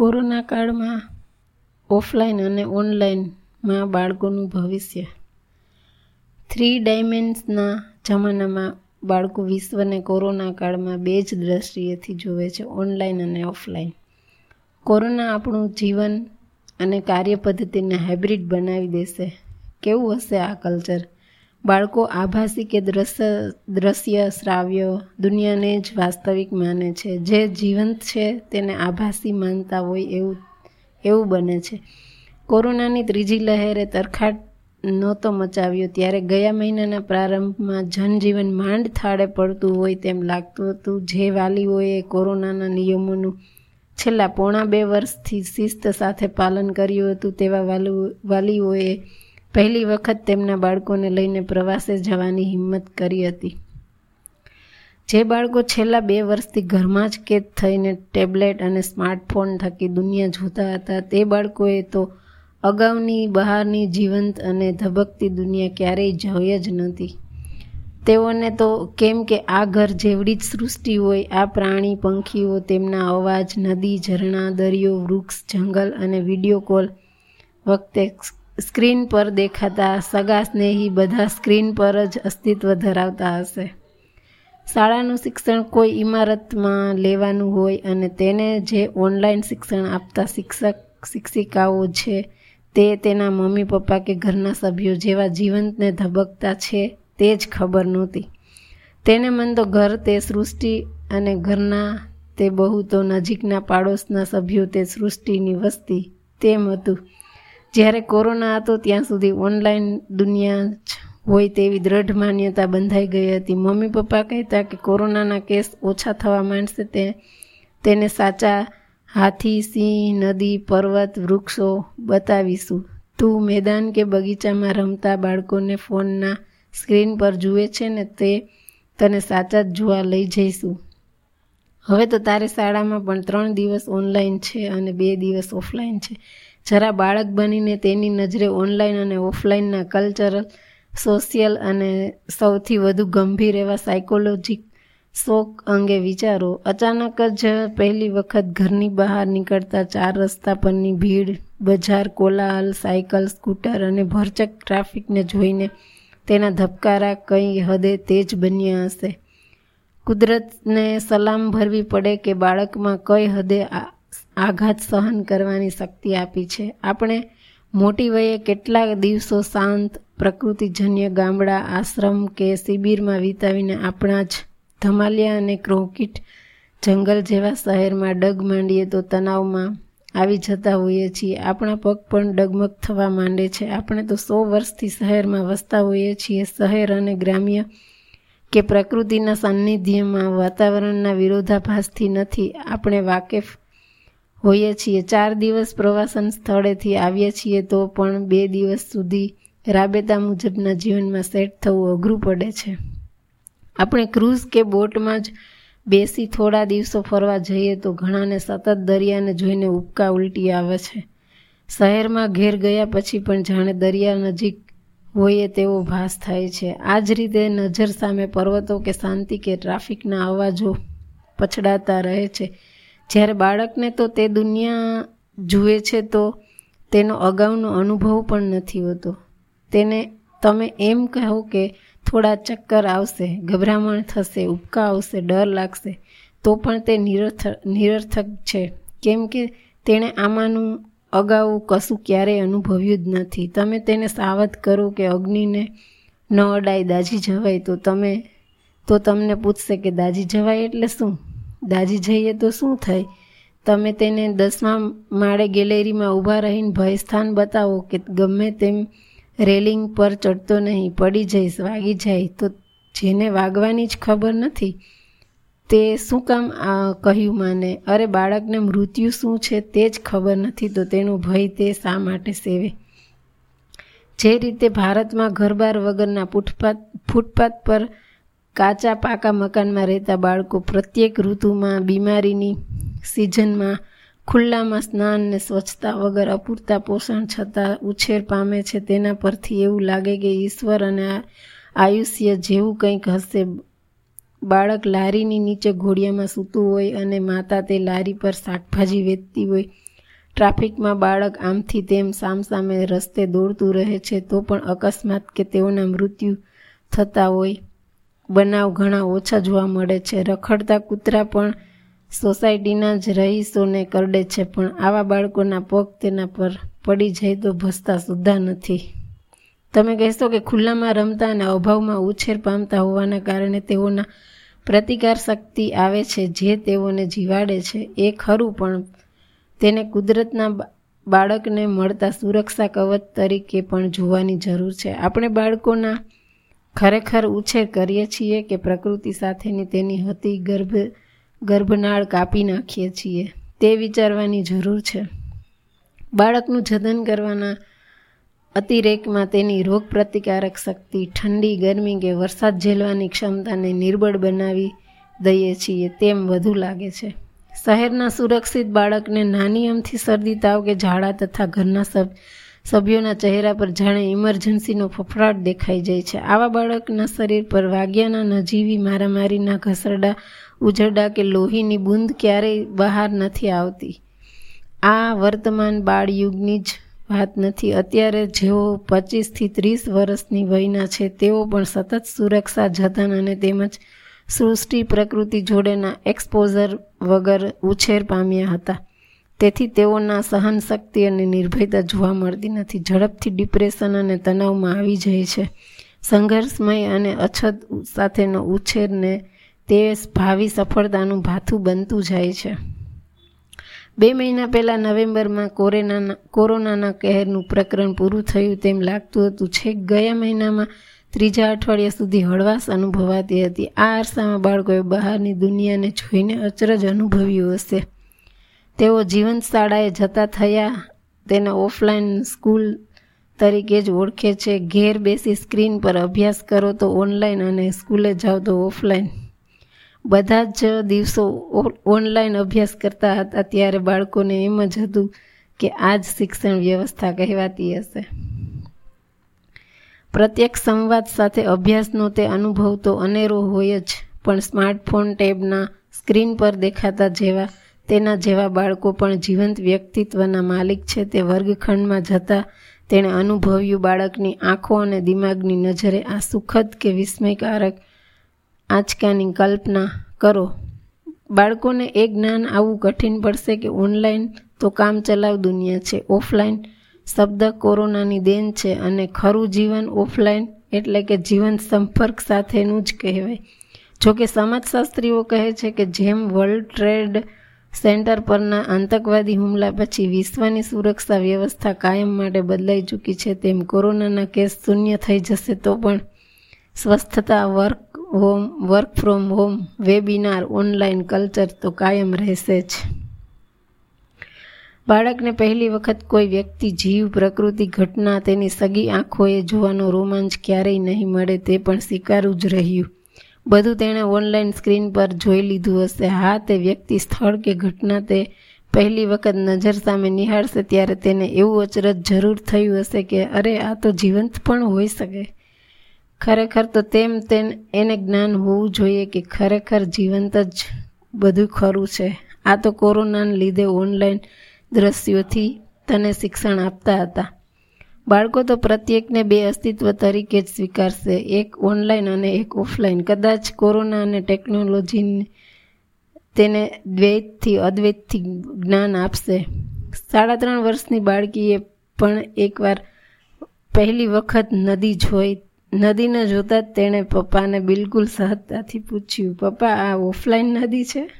Corona કાળમાં offline અને ઓનલાઈનમાં બાળકોનું ભવિષ્ય. થ્રી ડાયમેન્ડ્સના જમાનામાં બાળકો વિશ્વને કોરોના કાળમાં બે જ દ્રષ્ટિએથી જુએ છે, ઓનલાઈન અને ઓફલાઈન. કોરોના આપણું જીવન અને કાર્ય પદ્ધતિને હાઇબ્રિડ બનાવી દેશે. કેવું હશે આ કલ્ચર? બાળકો આભાસી કે દ્રશ્ય દ્રશ્ય શ્રાવ્ય દુનિયાને જ વાસ્તવિક માને છે. જે જીવંત છે તેને આભાસી માનતા હોય એવું એવું બને છે. કોરોનાની ત્રીજી લહેરે તરખાટ નહોતો મચાવ્યો. ત્યારે ગયા મહિનાના પ્રારંભમાં જનજીવન માંડ થાળે પડતું હોય તેમ લાગતું હતું. જે વાલીઓએ કોરોનાના નિયમોનું છેલ્લા પોણા બે વર્ષથી શિસ્ત સાથે પાલન કર્યું હતું, તેવા વાલીઓએ પહેલી વખત તેમના બાળકોને લઈને પ્રવાસે જવાની હિંમત કરી હતી. જે બાળકો છેલ્લા બે વર્ષથી ઘરમાં જ કેદ થઈને ટેબ્લેટ અને સ્માર્ટફોન થકી દુનિયા જોતા હતા, તે બાળકોએ તો અગાઉની બહારની જીવંત અને ધબકતી દુનિયા ક્યારેય જોઈ જ નથી તેઓને તો કેમ કે આ ઘર જેવડી જ સૃષ્ટિ હોય, આ પ્રાણી, પંખીઓ, તેમના અવાજ, નદી, ઝરણા, દરિયો, વૃક્ષ, જંગલ અને વીડિયો કોલ વખતે સ્ક્રીન પર દેખાતા સગા સ્નેહી બધા સ્ક્રીન પર જ અસ્તિત્વ ધરાવતા હશે. શાળાનું શિક્ષણ કોઈ ઇમારતમાં લેવાનું હોય અને તેને જે ઓનલાઈન શિક્ષણ આપતા શિક્ષક, શિક્ષિકાઓ છે તે તેના મમ્મી પપ્પા કે ઘરના સભ્યો જેવા જીવંતને ધબકતા છે તે જ ખબર નહોતી. તેને મન તો ઘર તે સૃષ્ટિ અને ઘરના તે બહુ તો નજીકના પાડોશના સભ્યો તે સૃષ્ટિની વસ્તી તેમ હતું. જ્યારે કોરોના હતો, ત્યાં સુધી ઓનલાઈન દુનિયા જ હોય તેવી દ્રઢ માન્યતા બંધાઈ ગઈ હતી. મમ્મી પપ્પા કહેતા કે કોરોનાના કેસ ઓછા થવા માંડશે તે, તેને સાચા હાથી, સિંહ, નદી, પર્વત, વૃક્ષો બતાવીશું. તું મેદાન કે બગીચામાં રમતા બાળકોને ફોનના સ્ક્રીન પર જુએ છે ને તે તને સાચા જ જોવા લઈ જઈશું. હવે તો તારે શાળામાં પણ ત્રણ દિવસ ઓનલાઈન છે અને બે દિવસ ઓફલાઈન છે. જરા બાળક બનીને તેની નજરે ઓનલાઈન અને ઓફલાઈનના કલ્ચરલ સોશિયલ અને સૌથી વધુ ગંભીર એવા સાયકોલોજીક શોક અંગે વિચારો. અચાનક જ પહેલી વખત ઘરની બહાર નીકળતા ચાર રસ્તા પરની ભીડ, બજાર, કોલાહલ, સાયકલ, સ્કૂટર અને ભરચક ટ્રાફિકને જોઈને તેના ધબકારા કઈ હદે તેજ બન્યા હશે. કુદરતને સલામ ભરવી પડે કે બાળકમાં કઈ હદે આઘાત સહન કરવાની શક્તિ આપી છે. આપણે મોટી વયે કેટલા દિવસો શાંત, પ્રકૃતિજન્ય ગામડા, આશ્રમ કે શિબિરમાં વિતાવીને આપણા જ ધમાલિયા અને ક્રોકિટ જંગલ જેવા શહેરમાં ડગ માંડીએ તો તણાવમાં આવી જતા હોઈએ છીએ. આપણા પગ પણ ડગમગ થવા માંડે છે. આપણે તો સો વર્ષથી શહેરમાં વસતા હોઈએ છીએ. શહેર અને ગ્રામ્ય કે પ્રકૃતિના સાનિધ્યમાં વાતાવરણના વિરોધાભાસથી નથી. આપણે વાકેફ હોઈએ છીએ, ચાર દિવસ પ્રવાસન સ્થળેથી આવીએ છીએ તો પણ બે દિવસ સુધી રાબેતા મુજબના જીવનમાં સેટ થવું અઘરું પડે છે. આપણે ક્રૂઝ કે બોટમાં જ બેસી થોડા દિવસો ફરવા જઈએ તો ઘણાને સતત દરિયાને જોઈને ઉપકા ઉલટી આવે છે. શહેરમાં ઘેર ગયા પછી પણ જાણે દરિયા નજીક હોઈએ તેવો ભાસ થાય છે. આ જ રીતે નજર સામે પર્વતો કે શાંતિ કે ટ્રાફિકના અવાજો પછડાતા રહે છે. જ્યારે બાળકને તો તે દુનિયા જુએ છે તો તેનો અગાઉનો અનુભવ પણ નથી હોતો. તેને તમે એમ કહો કે થોડા ચક્કર આવશે, ગભરામણ થશે ઉપકા આવશે, ડર લાગશે, તો પણ તે નિરર્થ, નિરર્થક છે. કેમ કે તેણે આમાંનું અગાઉ કશું ક્યારેય અનુભવ્યું જ નથી. તમે તેને સાવધ કરો કે અગ્નિને ન અડાય દાજી જવાય, તો તમે, તો તમને પૂછશે કે દાજી જવાય એટલે શું? દાજી જઈએ તો શું થાય? તમે તેને દસમા માળે ગેલેરીમાં ઊભા રહીને ભયસ્થાન બતાવો કે ગમે તેમ રેલિંગ પર ચડતો નહીં, પડી જઈશ, વાગી જાય. તો જેને વાગવાની જ ખબર નથી. તે શું કામ કહ્યું માને? અરે, બાળકને મૃત્યુ શું છે તે જ ખબર નથી, તો તેનો ભય તે શા માટે સેવે? જે રીતે ભારતમાં ઘરબાર વગરના ફૂટપાથ ફૂટપાથ પર કાચા પાકા મકાનમાં રહેતા બાળકો પ્રત્યેક ઋતુમાં, બીમારીની સિઝનમાં ખુલ્લામાં સ્નાન ને સ્વચ્છતા વગર અપૂરતા પોષણ છતાં ઉછેર પામે છે. તેના પરથી એવું લાગે કે ઈશ્વર અને આયુષ્ય જેવું કંઈક હશે. બાળક લારીની નીચે ઘોડિયામાં સૂતું હોય અને માતા તે લારી પર શાકભાજી વેચતી હોય. ટ્રાફિકમાં બાળક આમથી તેમ સામસામે રસ્તે દોડતું રહે છે તો પણ અકસ્માત કે તેઓના મૃત્યુ થતા હોય. બનાવ ઘણા ઓછા જોવા મળે છે. રખડતા કૂતરા પણ સોસાયટીના જ રહીશોને કરડે છે, પણ આવા બાળકોના પગ તેના પર પડી જાય તો ભસતા સુદ્ધા નથી. તમે કહેશો કે ખુલ્લામાં રમતા અને અભાવમાં ઉછેર પામતા હોવાના કારણે તેઓના પ્રતિકાર શક્તિ આવે છે, જે તેઓને જીવાડે છે. એ ખરું, પણ તેને કુદરતના બાળકને મળતા સુરક્ષા કવચ તરીકે પણ જોવાની જરૂર છે. આપણે બાળકોના ખરેખર ઉછેર કરીએ છીએ કે પ્રકૃતિ સાથેની તેની હતી ગર્ભ, ગર્ભનાળ કાપી નાખીએ છીએ. તે વિચારવાની જરૂર છે. બાળકનું જતન કરવાના અતિરેકમાં તેની રોગ પ્રતિકારક શક્તિ, ઠંડી, ગરમી કે વરસાદ ઝેલવાની ક્ષમતાને નિર્બળ બનાવી દઈએ છીએ તેમ વધુ લાગે છે. શહેરના સુરક્ષિત બાળકને નાની અમથી શરદી, તાવ કે ઝાડા તથા ઘરના સભ સભ્યોના ચહેરા પર જાણે ઇમરજન્સીનો ફફડાટ દેખાઈ જાય છે. આવા બાળકના શરીર પર વાગ્યાના નજીવી મારામારીના ઘસરડા, ઉજરડા કે લોહીની બૂંદ ક્યારેય બહાર નથી આવતી. આ વર્તમાન બાળયુગની જ વાત નથી. અત્યારે જેઓ પચીસથી ત્રીસ વર્ષની વયના છે, તેઓ પણ સતત સુરક્ષા, જતન અને તેમજ સૃષ્ટિ પ્રકૃતિ જોડેના એક્સપોઝર વગર ઉછેર પામ્યા હતા. તેથી તેઓના સહનશક્તિ અને નિર્ભયતા જોવા મળતી નથી. ઝડપથી ડિપ્રેશન અને તણાવમાં આવી જાય છે. સંઘર્ષમય અને અછત સાથેનો ઉછેરને તે ભાવિ સફળતાનું ભાથું બનતું જાય છે. બે મહિના પહેલાં નવેમ્બરમાં કોરોનાના કોરોનાના કહેરનું પ્રકરણ પૂરું થયું તેમ લાગતું હતું. છેક ગયા મહિનામાં ત્રીજા અઠવાડિયા સુધી હળવાશ અનુભવાતી હતી. આ અરસામાં બાળકોએ બહારની દુનિયાને જોઈને અચરજ અનુભવ્યું હશે. તેઓ જીવન શાળાએ જતા થયા. તેને ઓફલાઈન સ્કૂલ તરીકે જ ઓળખે છે. ઘેર બેસી સ્ક્રીન પર અભ્યાસ કરો તો ઓનલાઈન અને સ્કૂલે જાઓ તો ઓફલાઈન. બધા જ દિવસો ઓનલાઈન અભ્યાસ કરતા હતા. ત્યારે બાળકોને એમ જ હતું કે આ જ શિક્ષણ વ્યવસ્થા કહેવાતી હશે. પ્રત્યેક સંવાદ સાથે અભ્યાસનો તે અનુભવ તો અનેરો હોય જ, પણ સ્માર્ટફોન ટેબના સ્ક્રીન પર દેખાતા જેવા તેના જેવા બાળકો પણ જીવંત વ્યક્તિત્વના માલિક છે. તે વર્ગખંડમાં જતા તેણે અનુભવ્યું બાળકની આંખો અને દિમાગની નજરે આ સુખદ કે વિસ્મયકારક આંચકાની કલ્પના કરો. બાળકોને એ જ્ઞાન આવવું કઠિન પડશે કે ઓનલાઈન તો કામ ચલાવ દુનિયા છે. ઓફલાઈન શબ્દ કોરોનાની દેન છે અને ખરું જીવન ઓફલાઈન એટલે કે જીવન સંપર્ક સાથેનું જ કહેવાય. જોકે સમાજશાસ્ત્રીઓ કહે છે કે જેમ વર્લ્ડ ટ્રેડ સેન્ટર પરના આતંકવાદી હુમલા પછી વિશ્વની સુરક્ષા વ્યવસ્થા કાયમ માટે બદલાઈ ચૂકી છે. તેમ કોરોનાના કેસ શૂન્ય થઈ જશે તો પણ સ્વસ્થતા, work home, work from home, webinar, online culture તો કાયમ રહેશે જ. બાળકને પહેલી વખત કોઈ વ્યક્તિ જીવ, પ્રકૃતિ, ઘટના તેની સગી આંખોએ જોવાનો રોમાંચ ક્યારેય નહીં મળે તે પણ સ્વીકારવું જ રહ્યું. બધું તેણે ઓનલાઈન સ્ક્રીન પર જોઈ લીધું હશે. હા, તે વ્યક્તિ સ્થળ કે ઘટના તે પહેલી વખત નજર સામે નિહાળશે ત્યારે તેને એવું અચરજ જરૂર થયું હશે કે, અરે, આ તો જીવંત પણ હોઈ શકે. ખરેખર તો તેમ તેન એને જ્ઞાન હોવું જોઈએ કે ખરેખર જીવંત જ બધું ખરું છે. આ તો કોરોનાને લીધે ઓનલાઈન દ્રશ્યોથી તને શિક્ષણ આપતા હતા. બાળકો તો પ્રત્યેકને બે અસ્તિત્વ તરીકે જ સ્વીકારશે. એક ઓનલાઈન અને એક ઓફલાઈન કદાચ કોરોના અને ટેકનોલોજીને તેને દ્વૈતથી, અદ્વૈતથી જ્ઞાન આપશે. સાડા ત્રણ વર્ષની બાળકીએ પણ એકવાર પહેલી વખત નદી જોઈ. નદીને જોતાં જ તેણે પપ્પાને બિલકુલ સહજતાથી પૂછ્યું, પપ્પા, આ ઓફલાઈન નદી છે?